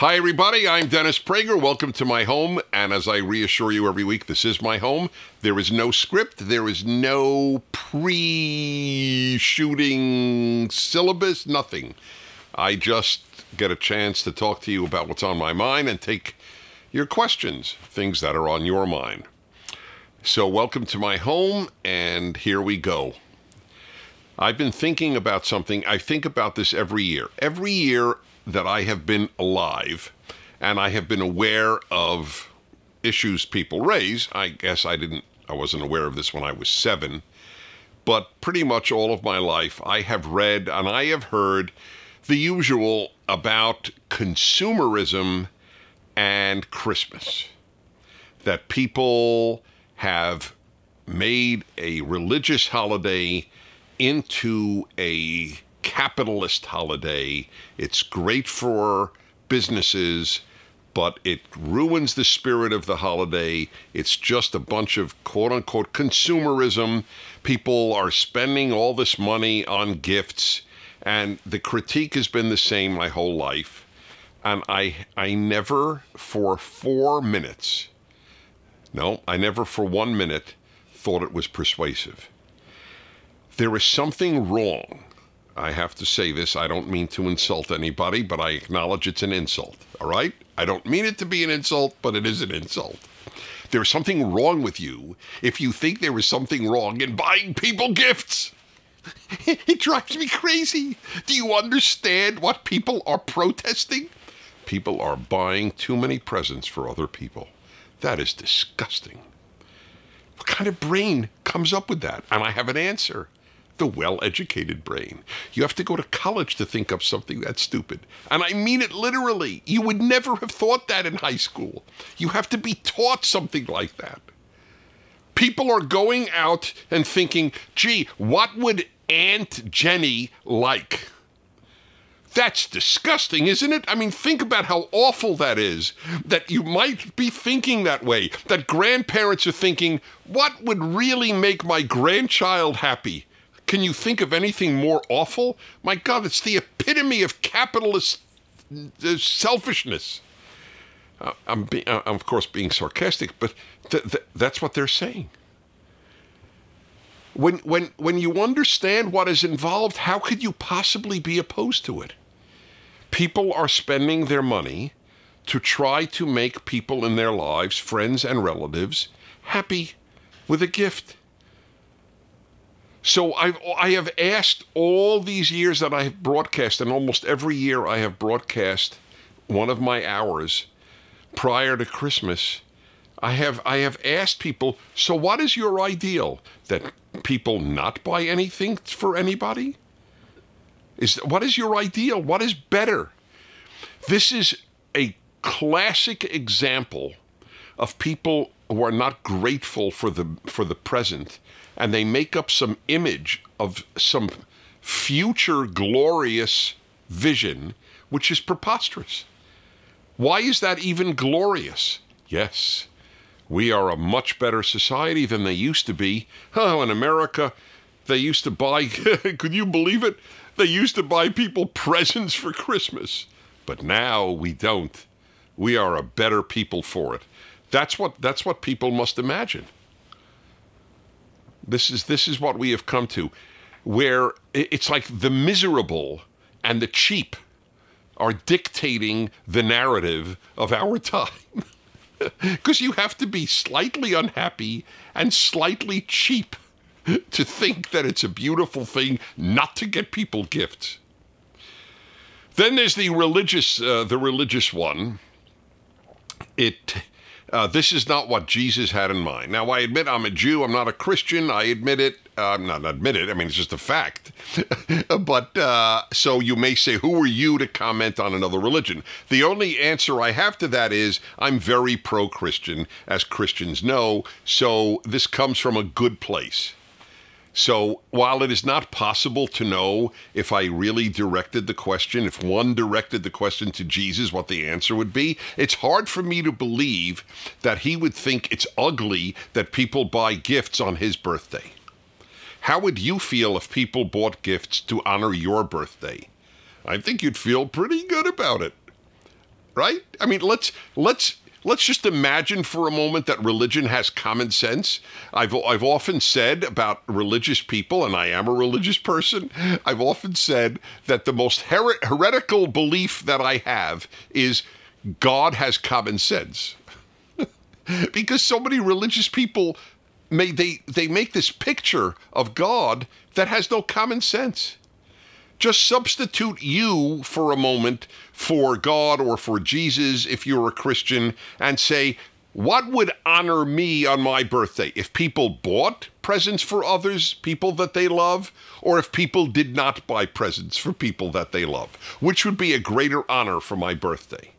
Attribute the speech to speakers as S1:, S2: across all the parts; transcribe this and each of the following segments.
S1: Hi, everybody. I'm Dennis Prager. Welcome to my home. And as I reassure you every week, this is my home. There is no script, there is no pre shooting syllabus, nothing. I just get a chance to talk to you about what's on my mind and take your questions, things that are on your mind. So, welcome to my home, and here we go. I've been thinking about something. I think about this every year. Every year, that I have been alive and I have been aware of issues people raise. I guess I didn't, I wasn't aware of this when I was seven, but pretty much all of my life I have read and I have heard the usual about consumerism and Christmas. That people have made a religious holiday into a capitalist holiday. It's great for businesses, but it ruins the spirit of the holiday. It's just a bunch of quote unquote consumerism. People are spending all this money on gifts, and the critique has been the same my whole life. And I, I never for four minutes, no, I never for one minute thought it was persuasive. There is something wrong I have to say this. I don't mean to insult anybody, but I acknowledge it's an insult. All right? I don't mean it to be an insult, but it is an insult. There's something wrong with you if you think there is something wrong in buying people gifts. It drives me crazy. Do you understand what people are protesting? People are buying too many presents for other people. That is disgusting. What kind of brain comes up with that? And I have an answer the well educated brain. You have to go to college to think up something that stupid. And I mean it literally. You would never have thought that in high school. You have to be taught something like that. People are going out and thinking, gee, what would Aunt Jenny like? That's disgusting, isn't it? I mean, think about how awful that is. That you might be thinking that way. That grandparents are thinking, what would really make my grandchild happy? Can you think of anything more awful? My God, it's the epitome of capitalist uh, selfishness. Uh, I'm, be- uh, I'm, of course, being sarcastic, but th- th- that's what they're saying. When, when, when you understand what is involved, how could you possibly be opposed to it? People are spending their money to try to make people in their lives, friends and relatives, happy with a gift. So I've, I have asked all these years that I have broadcast, and almost every year I have broadcast one of my hours prior to Christmas. I have I have asked people, so what is your ideal? That people not buy anything for anybody? Is what is your ideal? What is better? This is a classic example of people who are not grateful for the for the present and they make up some image of some future glorious vision, which is preposterous. Why is that even glorious? Yes, we are a much better society than they used to be. Oh, in America, they used to buy, could you believe it? They used to buy people presents for Christmas. But now we don't. We are a better people for it. That's what, that's what people must imagine. This is this is what we have come to, where it's like the miserable and the cheap are dictating the narrative of our time. Because you have to be slightly unhappy and slightly cheap to think that it's a beautiful thing not to get people gifts. Then there's the religious, uh, the religious one. It uh, this is not what Jesus had in mind. Now, I admit I'm a Jew. I'm not a Christian. I admit it. Uh, I'm not admit it. I mean, it's just a fact. but uh, so you may say, who are you to comment on another religion? The only answer I have to that is I'm very pro Christian, as Christians know. So this comes from a good place. So while it is not possible to know if I really directed the question, if one directed the question to Jesus, what the answer would be, it's hard for me to believe that he would think it's ugly that people buy gifts on his birthday. How would you feel if people bought gifts to honor your birthday? I think you'd feel pretty good about it. right? I mean, let's let's let's just imagine for a moment that religion has common sense. I've I've often said about religious people, and I am a religious person. I've often said that the most her- heretical belief that I have is God has common sense, because so many religious people may they they make this picture of God that has no common sense. Just substitute you for a moment for God or for Jesus if you're a Christian and say, what would honor me on my birthday? If people bought presents for others, people that they love, or if people did not buy presents for people that they love? Which would be a greater honor for my birthday?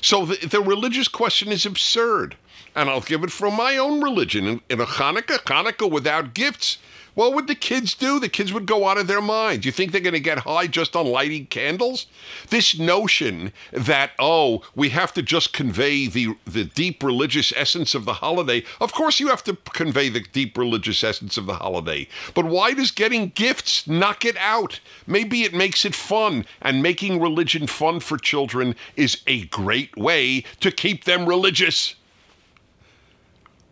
S1: So the, the religious question is absurd. And I'll give it from my own religion. In, in a Hanukkah, Hanukkah without gifts what would the kids do? The kids would go out of their minds. You think they're going to get high just on lighting candles? This notion that, oh, we have to just convey the, the deep religious essence of the holiday. Of course, you have to convey the deep religious essence of the holiday. But why does getting gifts knock it out? Maybe it makes it fun, and making religion fun for children is a great way to keep them religious.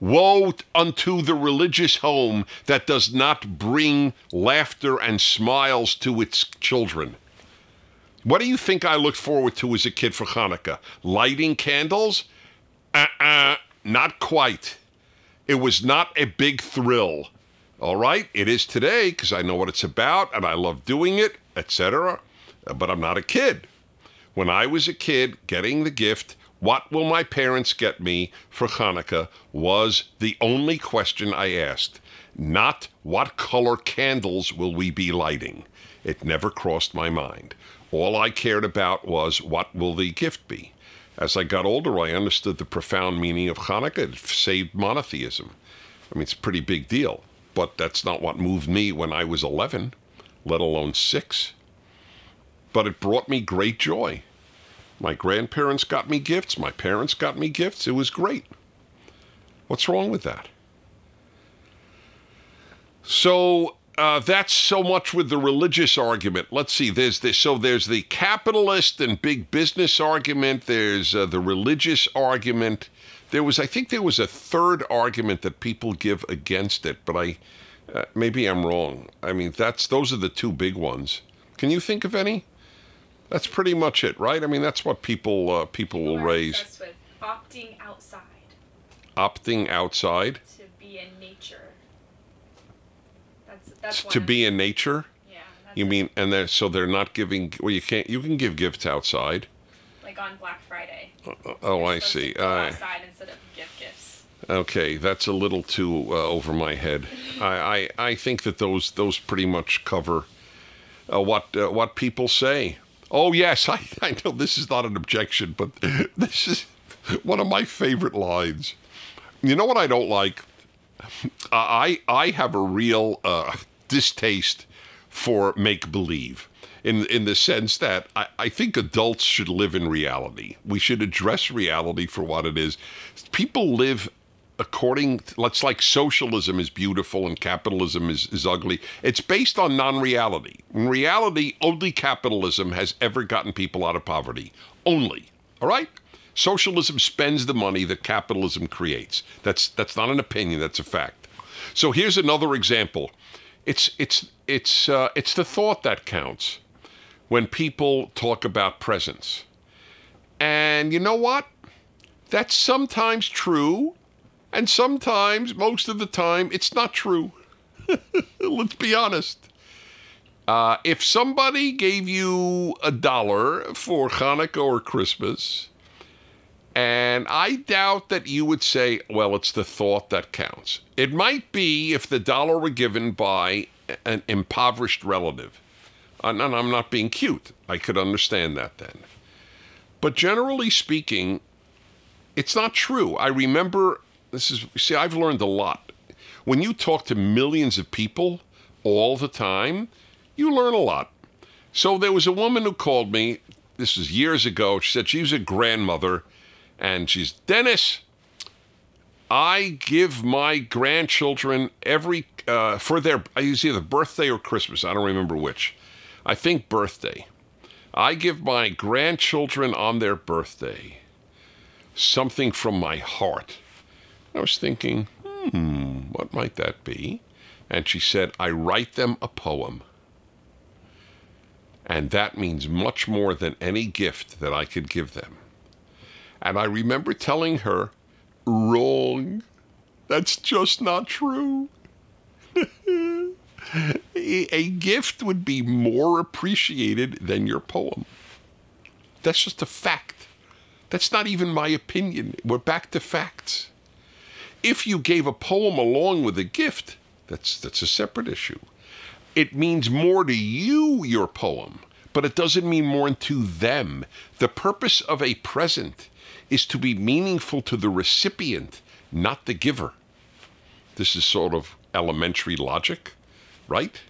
S1: Woe unto the religious home that does not bring laughter and smiles to its children. What do you think I looked forward to as a kid for Hanukkah? Lighting candles? Uh uh, not quite. It was not a big thrill. All right, it is today because I know what it's about and I love doing it, etc. But I'm not a kid. When I was a kid, getting the gift what will my parents get me for Hanukkah was the only question I asked. Not what color candles will we be lighting. It never crossed my mind. All I cared about was what will the gift be. As I got older, I understood the profound meaning of Hanukkah. It saved monotheism. I mean, it's a pretty big deal, but that's not what moved me when I was 11, let alone six. But it brought me great joy. My grandparents got me gifts. My parents got me gifts. It was great. What's wrong with that? So uh, that's so much with the religious argument. Let's see. There's this. So there's the capitalist and big business argument. There's uh, the religious argument. There was, I think, there was a third argument that people give against it, but I uh, maybe I'm wrong. I mean, that's those are the two big ones. Can you think of any? That's pretty much it, right? I mean, that's what people uh, people, people will raise.
S2: With opting outside.
S1: Opting outside.
S2: To be in nature. That's that's
S1: to be in nature.
S2: Yeah.
S1: You mean, and they're, so they're not giving? Well, you can't. You can give gifts outside.
S2: Like on Black Friday.
S1: Uh, uh oh, I see.
S2: Outside instead of gift gifts.
S1: Okay, that's a little too uh, over my head. I, I I think that those those pretty much cover uh, what uh, what people say. Oh, yes, I, I know this is not an objection, but this is one of my favorite lines. You know what I don't like? I, I have a real uh, distaste for make believe in in the sense that I, I think adults should live in reality. We should address reality for what it is. People live according let's like socialism is beautiful and capitalism is, is ugly. It's based on non-reality. In reality only capitalism has ever gotten people out of poverty. Only. All right? Socialism spends the money that capitalism creates. That's that's not an opinion that's a fact. So here's another example. It's it's it's uh, it's the thought that counts when people talk about presents. And you know what? That's sometimes true and sometimes, most of the time, it's not true. Let's be honest. Uh, if somebody gave you a dollar for Hanukkah or Christmas, and I doubt that you would say, well, it's the thought that counts. It might be if the dollar were given by an impoverished relative. And I'm not being cute. I could understand that then. But generally speaking, it's not true. I remember this is, see, I've learned a lot. When you talk to millions of people all the time, you learn a lot. So there was a woman who called me, this was years ago. She said she was a grandmother, and she's, Dennis, I give my grandchildren every, uh, for their, I use either birthday or Christmas, I don't remember which. I think birthday. I give my grandchildren on their birthday something from my heart. I was thinking, hmm, what might that be? And she said, I write them a poem. And that means much more than any gift that I could give them. And I remember telling her, wrong. That's just not true. a, gift would be more appreciated than your poem. That's just a fact. That's not even my opinion. We're back to facts. If you gave a poem along with a gift, that's that's a separate issue. It means more to you, your poem, but it doesn't mean more to them. The purpose of a present is to be meaningful to the recipient, not the giver. This is sort of elementary logic, right?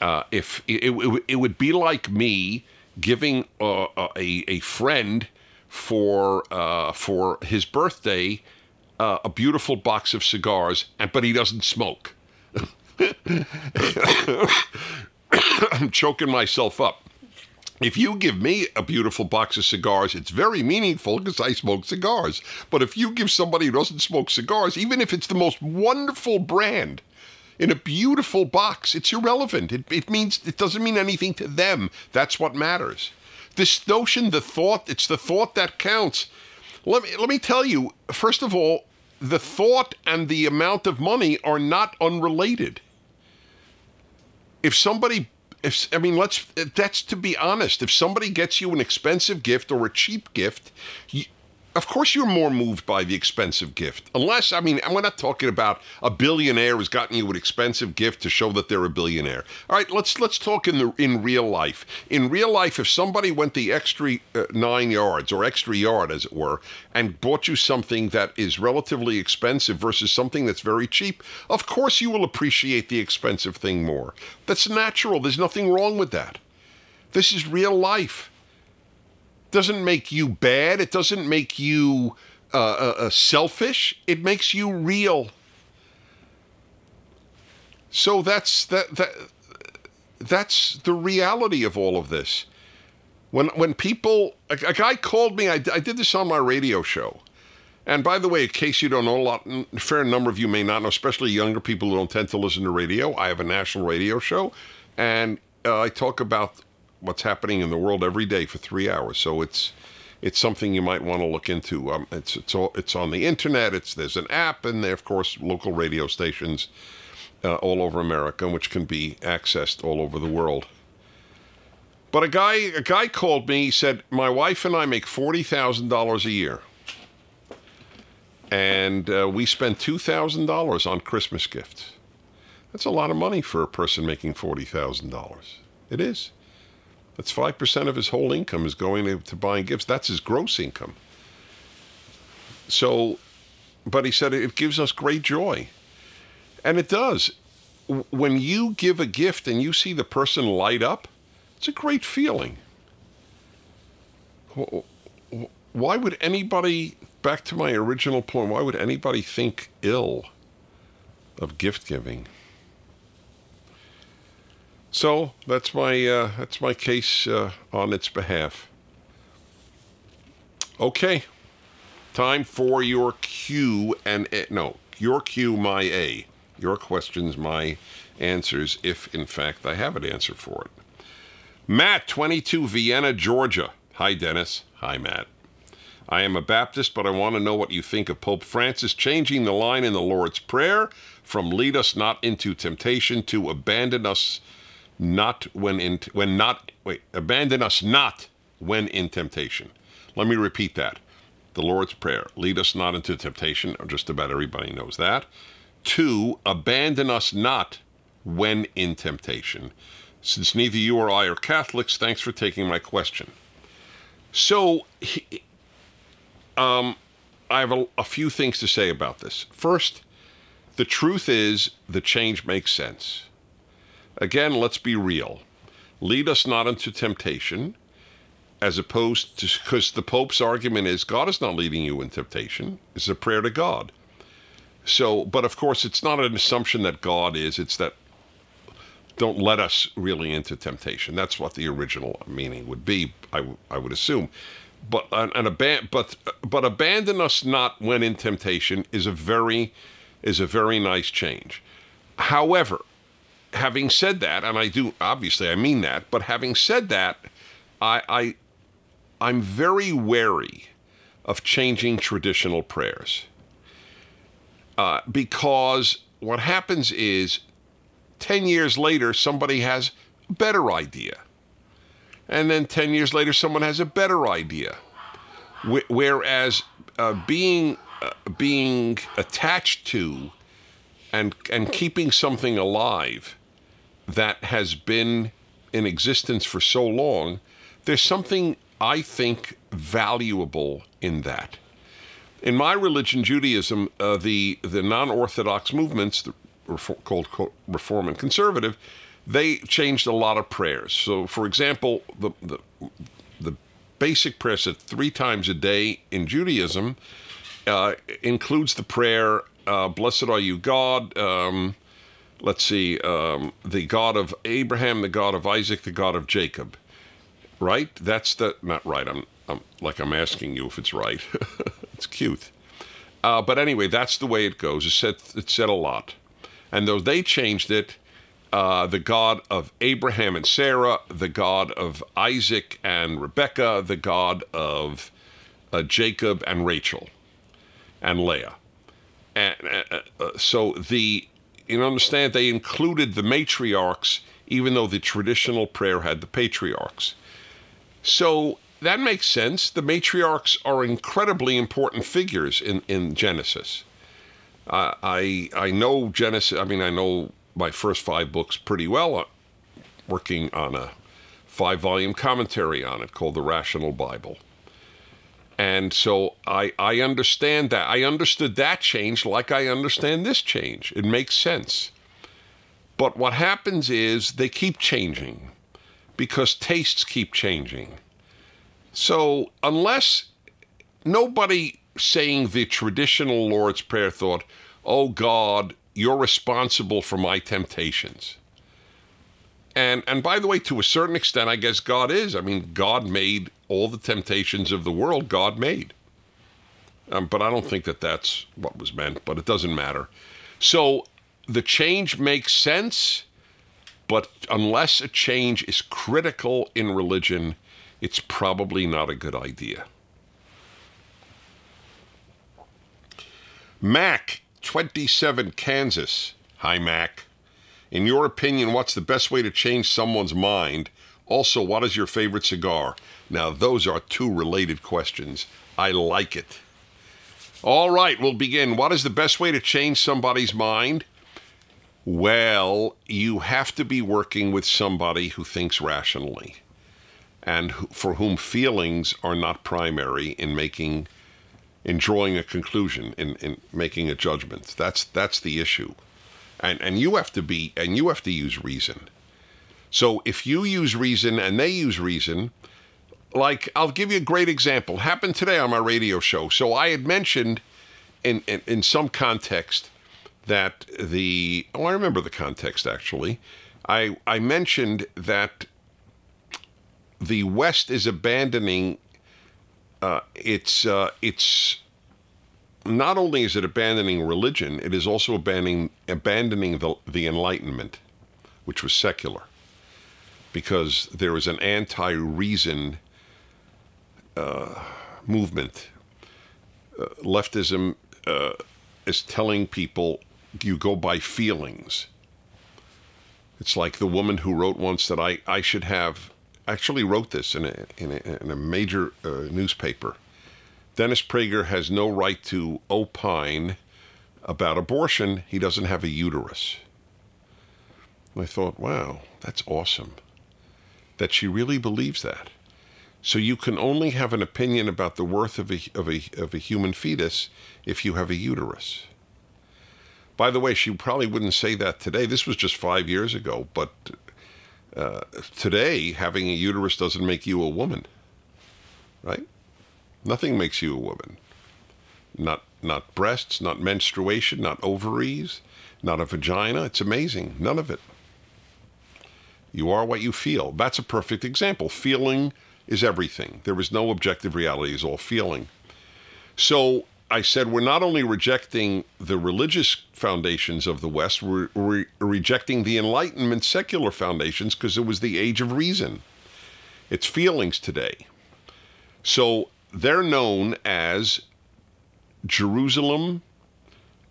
S1: Uh, if it, it, it, would be like me giving uh, a, a friend for uh, for his birthday uh, a beautiful box of cigars, and but he doesn't smoke. I'm choking myself up. If you give me a beautiful box of cigars, it's very meaningful because I smoke cigars. But if you give somebody who doesn't smoke cigars, even if it's the most wonderful brand, in a beautiful box, it's irrelevant. It, it means it doesn't mean anything to them. That's what matters. This notion, the thought, it's the thought that counts. Let me let me tell you, first of all, the thought and the amount of money are not unrelated. If somebody if I mean, let's that's to be honest. If somebody gets you an expensive gift or a cheap gift, you, of course you're more moved by the expensive gift. Unless, I mean, we're not talking about a billionaire who's gotten you an expensive gift to show that they're a billionaire. All right, let's let's talk in the in real life. In real life, if somebody went the extra uh, nine yards or extra yard, as it were, and bought you something that is relatively expensive versus something that's very cheap, of course you will appreciate the expensive thing more. That's natural. There's nothing wrong with that. This is real life doesn't make you bad. It doesn't make you uh, uh, uh, selfish. It makes you real. So that's that that that's the reality of all of this. When when people a, a guy called me, I, I did this on my radio show. And by the way, in case you don't know, a lot, a fair number of you may not know, especially younger people who don't tend to listen to radio. I have a national radio show, and uh, I talk about what's happening in the world every day for three hours. So it's it's something you might want to look into. Um, it's it's all, it's on the internet. It's there's an app, and there of course local radio stations uh, all over America, which can be accessed all over the world. But a guy a guy called me. He said my wife and I make forty thousand dollars a year, and uh, we spend two thousand dollars on Christmas gifts. That's a lot of money for a person making forty thousand dollars. It is. That's 5% of his whole income is going to, to buying gifts. That's his gross income. So, but he said it gives us great joy. And it does. When you give a gift and you see the person light up, it's a great feeling. Why would anybody, back to my original point, why would anybody think ill of gift giving? So that's my uh, that's my case uh, on its behalf. Okay, time for your Q and A. No, your Q, my A. Your questions, my answers, if in fact I have an answer for it. Matt, 22, Vienna, Georgia. Hi, Dennis. Hi, Matt. I am a Baptist, but I want to know what you think of Pope Francis changing the line in the Lord's Prayer from lead us not into temptation to abandon us not when in when not wait abandon us not when in temptation. Let me repeat that. The lord's prayer lead us not into temptation just about everybody knows that. Two abandon us not when in temptation. Since neither you or i are catholics thanks for taking my question. So um, i have a, a few things to say about this. First the truth is the change makes sense Again, let's be real. Lead us not into temptation, as opposed to, because the Pope's argument is God is not leading you in temptation. It's a prayer to God. So, but of course, it's not an assumption that God is, it's that don't let us really into temptation. That's what the original meaning would be, I, I would assume. But an, an but but abandon us not when in temptation is a very is a very nice change. However, having said that, and I do obviously I mean that, but having said that, I, I I'm very wary of changing traditional prayers uh, because what happens is 10 years later, somebody has a better idea. And then 10 years later, someone has a better idea. Wh- Whereas uh, being, uh, being attached to and, and keeping something alive that has been in existence for so long, there's something I think valuable in that. In my religion, Judaism, uh, the the non-orthodox movements, the refor- called Reform and Conservative, they changed a lot of prayers. So, for example, the the, the basic prayer three times a day in Judaism uh, includes the prayer, uh, "Blessed are you, God." Um, let's see, um, the God of Abraham, the God of Isaac, the God of Jacob. Right? That's the not right. I'm, I'm like I'm asking you if it's right. it's cute. Uh, but anyway, that's the way it goes. It said it said a lot, and though they changed it, uh, the God of Abraham and Sarah, the God of Isaac and Rebekah, the God of uh, Jacob and Rachel, and Leah, and uh, uh, so the you understand they included the matriarchs, even though the traditional prayer had the patriarchs. So that makes sense. The matriarchs are incredibly important figures in, in Genesis. Uh, I I know Genesis. I mean, I know my first five books pretty well. uh, working on a five-volume commentary on it called the Rational Bible, and so I I understand that. I understood that change like I understand this change. It makes sense. But what happens is they keep changing because tastes keep changing. So, unless nobody saying the traditional Lord's Prayer thought, Oh God, you're responsible for my temptations. And, and by the way, to a certain extent, I guess God is. I mean, God made all the temptations of the world, God made. Um, but I don't think that that's what was meant, but it doesn't matter. So the change makes sense, but unless a change is critical in religion, it's probably not a good idea. Mac, 27 Kansas. Hi, Mac. In your opinion, what's the best way to change someone's mind? Also, what is your favorite cigar? Now, those are two related questions. I like it. All right, we'll begin. What is the best way to change somebody's mind? Well, you have to be working with somebody who thinks rationally and for whom feelings are not primary in making in drawing a conclusion in, in making a judgment that's that's the issue and and you have to be and you have to use reason so if you use reason and they use reason like i'll give you a great example. Happened today on my radio show. So i had mentioned in in, in some context that the oh i remember the context actually. I i mentioned that the West is abandoning uh, its uh, its. Not only is it abandoning religion, it is also abandoning abandoning the the Enlightenment, which was secular, because there is an anti-reason uh, movement. Uh, leftism uh, is telling people you go by feelings. It's like the woman who wrote once that I, I should have actually wrote this in a, in a, in a major uh, newspaper. Dennis Prager has no right to opine about abortion. He doesn't have a uterus. I thought, wow, that's awesome that she really believes that. So you can only have an opinion about the worth of a, of a, of a human fetus if you have a uterus. By the way, she probably wouldn't say that today. This was just five years ago, but uh, today, having a uterus doesn't make you a woman, right? Nothing makes you a woman. Not not breasts, not menstruation, not ovaries, not a vagina. It's amazing. None of it. You are what you feel. That's a perfect example. Feeling is everything. There is no objective reality, it's all feeling. So I said we're not only rejecting the religious foundations of the West, we're, we're rejecting the Enlightenment secular foundations because it was the age of reason. It's feelings today. So they're known as Jerusalem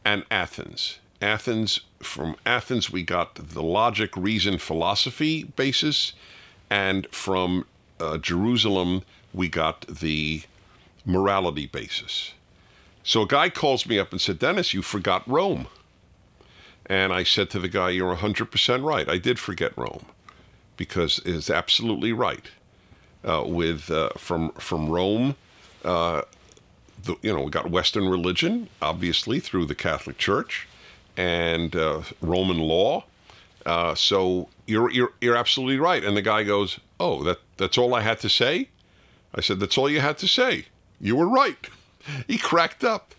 S1: and Athens. Athens, from Athens, we got the logic, reason, philosophy basis, and from uh, Jerusalem, we got the morality basis. So a guy calls me up and said, Dennis, you forgot Rome. And I said to the guy, You're 100% right. I did forget Rome because it's absolutely right. Uh, with uh, from from Rome, uh, the, you know, we got Western religion, obviously through the Catholic Church, and uh, Roman law. Uh, so you're you're you're absolutely right. And the guy goes, "Oh, that that's all I had to say." I said, "That's all you had to say. You were right." He cracked up.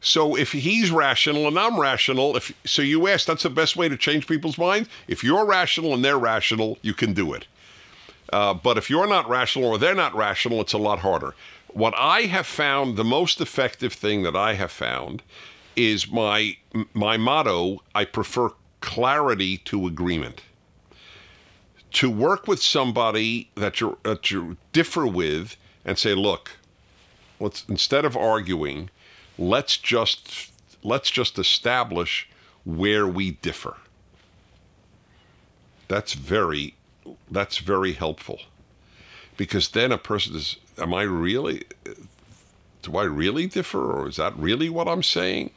S1: So if he's rational and I'm rational, if so, you ask, that's the best way to change people's minds. If you're rational and they're rational, you can do it. Uh, but if you're not rational or they're not rational, it's a lot harder. What I have found, the most effective thing that I have found, is my my motto. I prefer clarity to agreement. To work with somebody that you that you differ with and say, look, let's instead of arguing, let's just let's just establish where we differ. That's very that's very helpful. Because then a person is am I really do I really differ or is that really what I'm saying?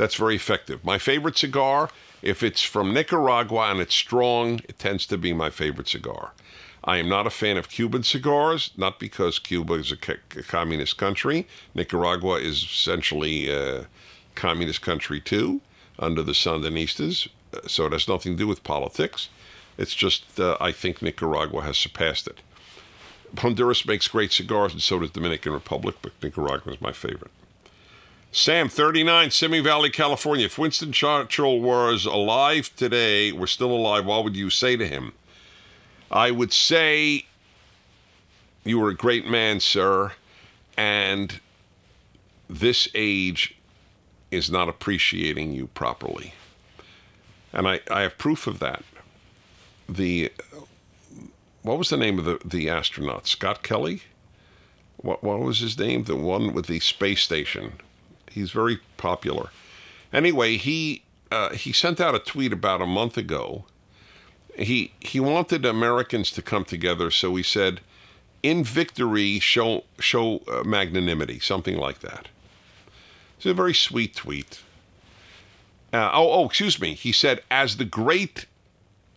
S1: That's very effective. My favorite cigar, if it's from Nicaragua and it's strong, it tends to be my favorite cigar. I am not a fan of Cuban cigars, not because Cuba is a, a communist country. Nicaragua is essentially a communist country too, under the Sandinistas, so it has nothing to do with politics. It's just uh, I think Nicaragua has surpassed it. Honduras makes great cigars, and so does Dominican Republic, but Nicaragua is my favorite. Sam, 39, Simi Valley, California. If Winston Churchill was alive today, were still alive, what would you say to him? I would say you were a great man, sir, and this age is not appreciating you properly. And I, I have proof of that. The what was the name of the, the astronaut? Scott Kelly? What what was his name? The one with the space station. He's very popular. Anyway, he uh, he sent out a tweet about a month ago he he wanted Americans to come together, so he said, "In victory, show show uh, magnanimity," something like that. It's a very sweet tweet. Uh, oh, oh, excuse me. He said, "As the great,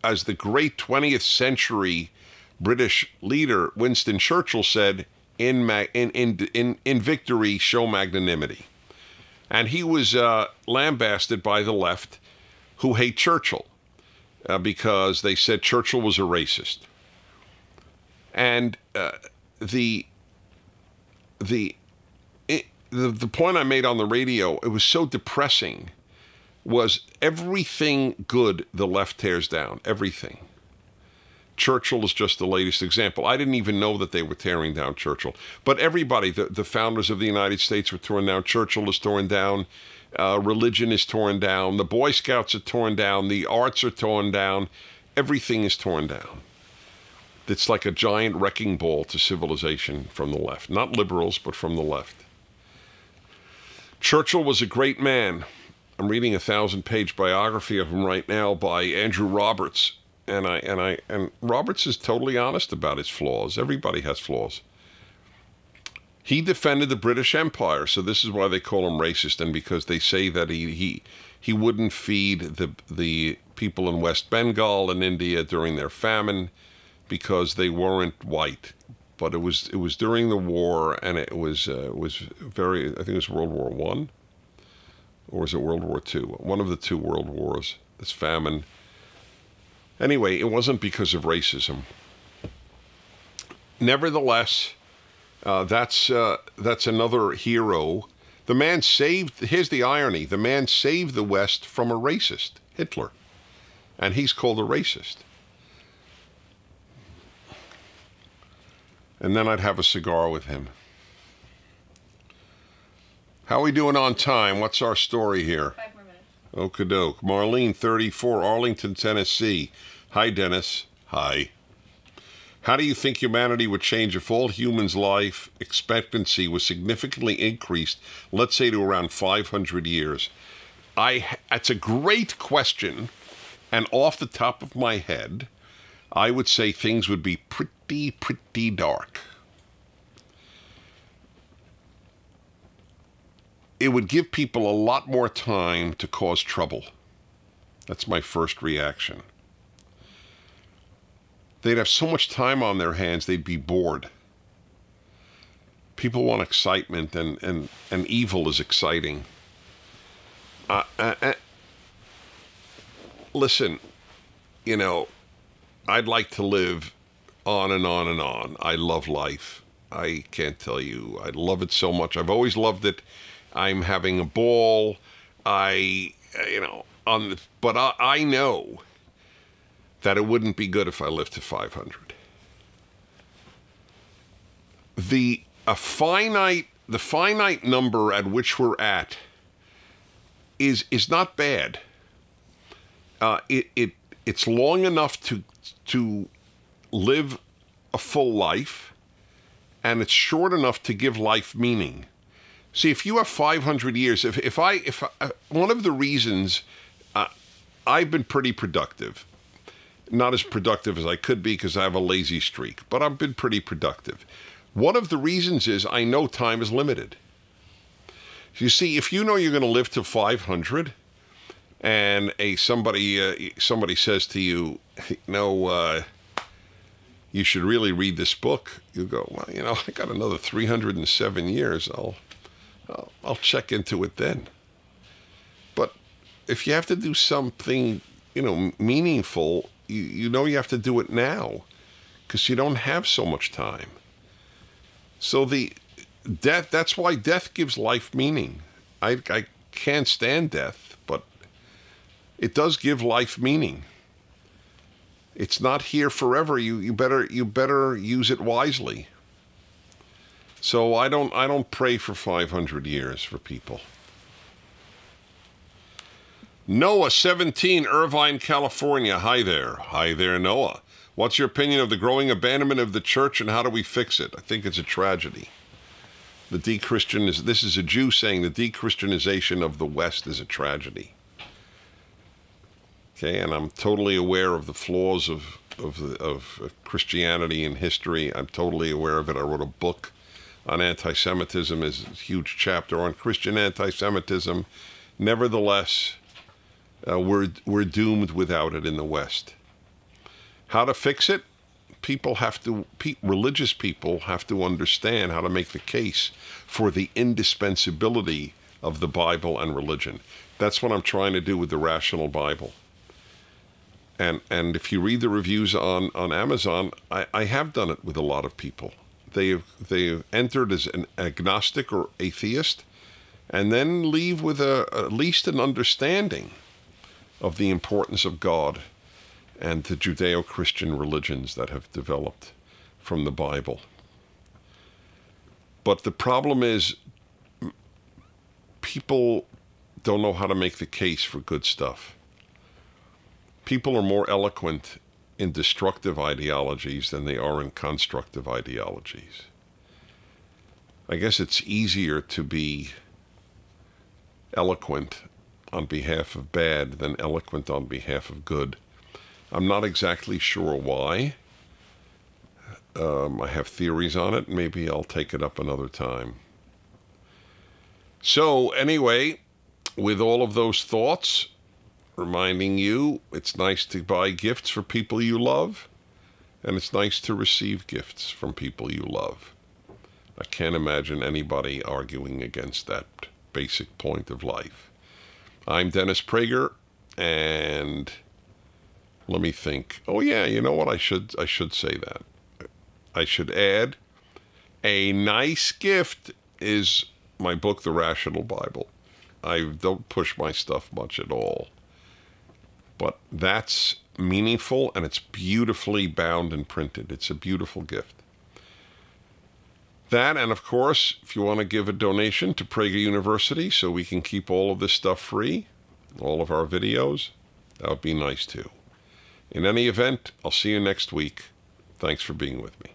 S1: as the great 20th century British leader Winston Churchill said, in ma- in, in in in victory, show magnanimity," and he was uh, lambasted by the left, who hate Churchill uh, because they said Churchill was a racist. And uh, the the it, the the point I made on the radio it was so depressing was everything good the left tears down everything. Churchill is just the latest example. I didn't even know that they were tearing down Churchill. But everybody, the, the founders of the United States were torn down. Churchill is torn down. Uh, religion is torn down. The Boy Scouts are torn down. The arts are torn down. Everything is torn down. It's like a giant wrecking ball to civilization from the left. Not liberals, but from the left. Churchill was a great man. I'm reading a thousand page biography of him right now by Andrew Roberts. And I and I and Roberts is totally honest about his flaws. Everybody has flaws. He defended the British Empire, so this is why they call him racist, and because they say that he he he wouldn't feed the the people in West Bengal and India during their famine because they weren't white. But it was it was during the war, and it was uh, was very. I think it was World War One, or was it World War Two? One of the two world wars. This famine. Anyway, it wasn't because of racism. Nevertheless, uh, that's uh, that's another hero. The man saved. Here's the irony: the man saved the West from a racist, Hitler, and he's called a racist. And then I'd have a cigar with him. How are we doing on time? What's our story here?
S2: Bye more.
S1: Okie doke. Marlene, 34, Arlington, Tennessee. Hi, Dennis. Hi. How do you think humanity would change if all humans' life expectancy was significantly increased, let's say to around 500 years? I that's a great question, and off the top of my head, I would say things would be pretty pretty dark. It would give people a lot more time to cause trouble. That's my first reaction. They'd have so much time on their hands they'd be bored. People want excitement and and, and evil is exciting. Uh, uh, uh, listen you know i'd like to live on and on and on. I love life. I can't tell you. I love it so much. I've always loved it i'm having a ball i you know on the, but I, I know that it wouldn't be good if I lived to 500. The a finite the finite number at which we're at is is not bad. Uh, it it it's long enough to to live a full life, and it's short enough to give life meaning. See, if you have 500 years, if if I if I, uh, one of the reasons uh, I've been pretty productive not as productive as I could be because I have a lazy streak, but I've been pretty productive. One of the reasons is I know time is limited. You see, if you know you're going to live to 500, and a somebody uh, somebody says to you, "No, uh, you should really read this book," you go, "Well, you know, I got another 307 years. I'll, I'll check into it then." But if you have to do something, you know, meaningful you, you know you have to do it now because you don't have so much time. So the death, that's why death gives life meaning. I, I can't stand death, but it does give life meaning. It's not here forever. You, you better you better use it wisely. So I don't I don't pray for 500 years for people. Noah, 17, Irvine, California. Hi there. Hi there, Noah. What's your opinion of the growing abandonment of the church and how do we fix it? I think it's a tragedy. The de-Christian is this is a Jew saying the de-Christianization of the West is a tragedy. Okay, and I'm totally aware of the flaws of of, of Christianity in history. I'm totally aware of it. I wrote a book on anti-Semitism, is a huge chapter on Christian anti-Semitism. Nevertheless, uh, we're, we're doomed without it in the West. How to fix it? People have to, pe- religious people have to understand how to make the case for the indispensability of the Bible and religion. That's what I'm trying to do with the Rational Bible. And, and if you read the reviews on, on Amazon, I, I have done it with a lot of people. They've, they've entered as an agnostic or atheist and then leave with a, at least an understanding of the importance of God and the Judeo Christian religions that have developed from the Bible. But the problem is, people don't know how to make the case for good stuff. People are more eloquent in destructive ideologies than they are in constructive ideologies. I guess it's easier to be eloquent on behalf of bad than eloquent on behalf of good. I'm not exactly sure why. Um, I have theories on it. Maybe I'll take it up another time. So, anyway, with all of those thoughts, reminding you it's nice to buy gifts for people you love, and it's nice to receive gifts from people you love. I can't imagine anybody arguing against that basic point of life. I'm Dennis Prager, and let me think. Oh yeah, you know what? I should I should say that. I should add a nice gift is my book, The Rational Bible. I don't push my stuff much at all, but that's meaningful and it's beautifully bound and printed. It's a beautiful gift. That, and of course, if you want to give a donation to Prager University so we can keep all of this stuff free, all of our videos, that would be nice too. In any event, I'll see you next week. Thanks for being with me.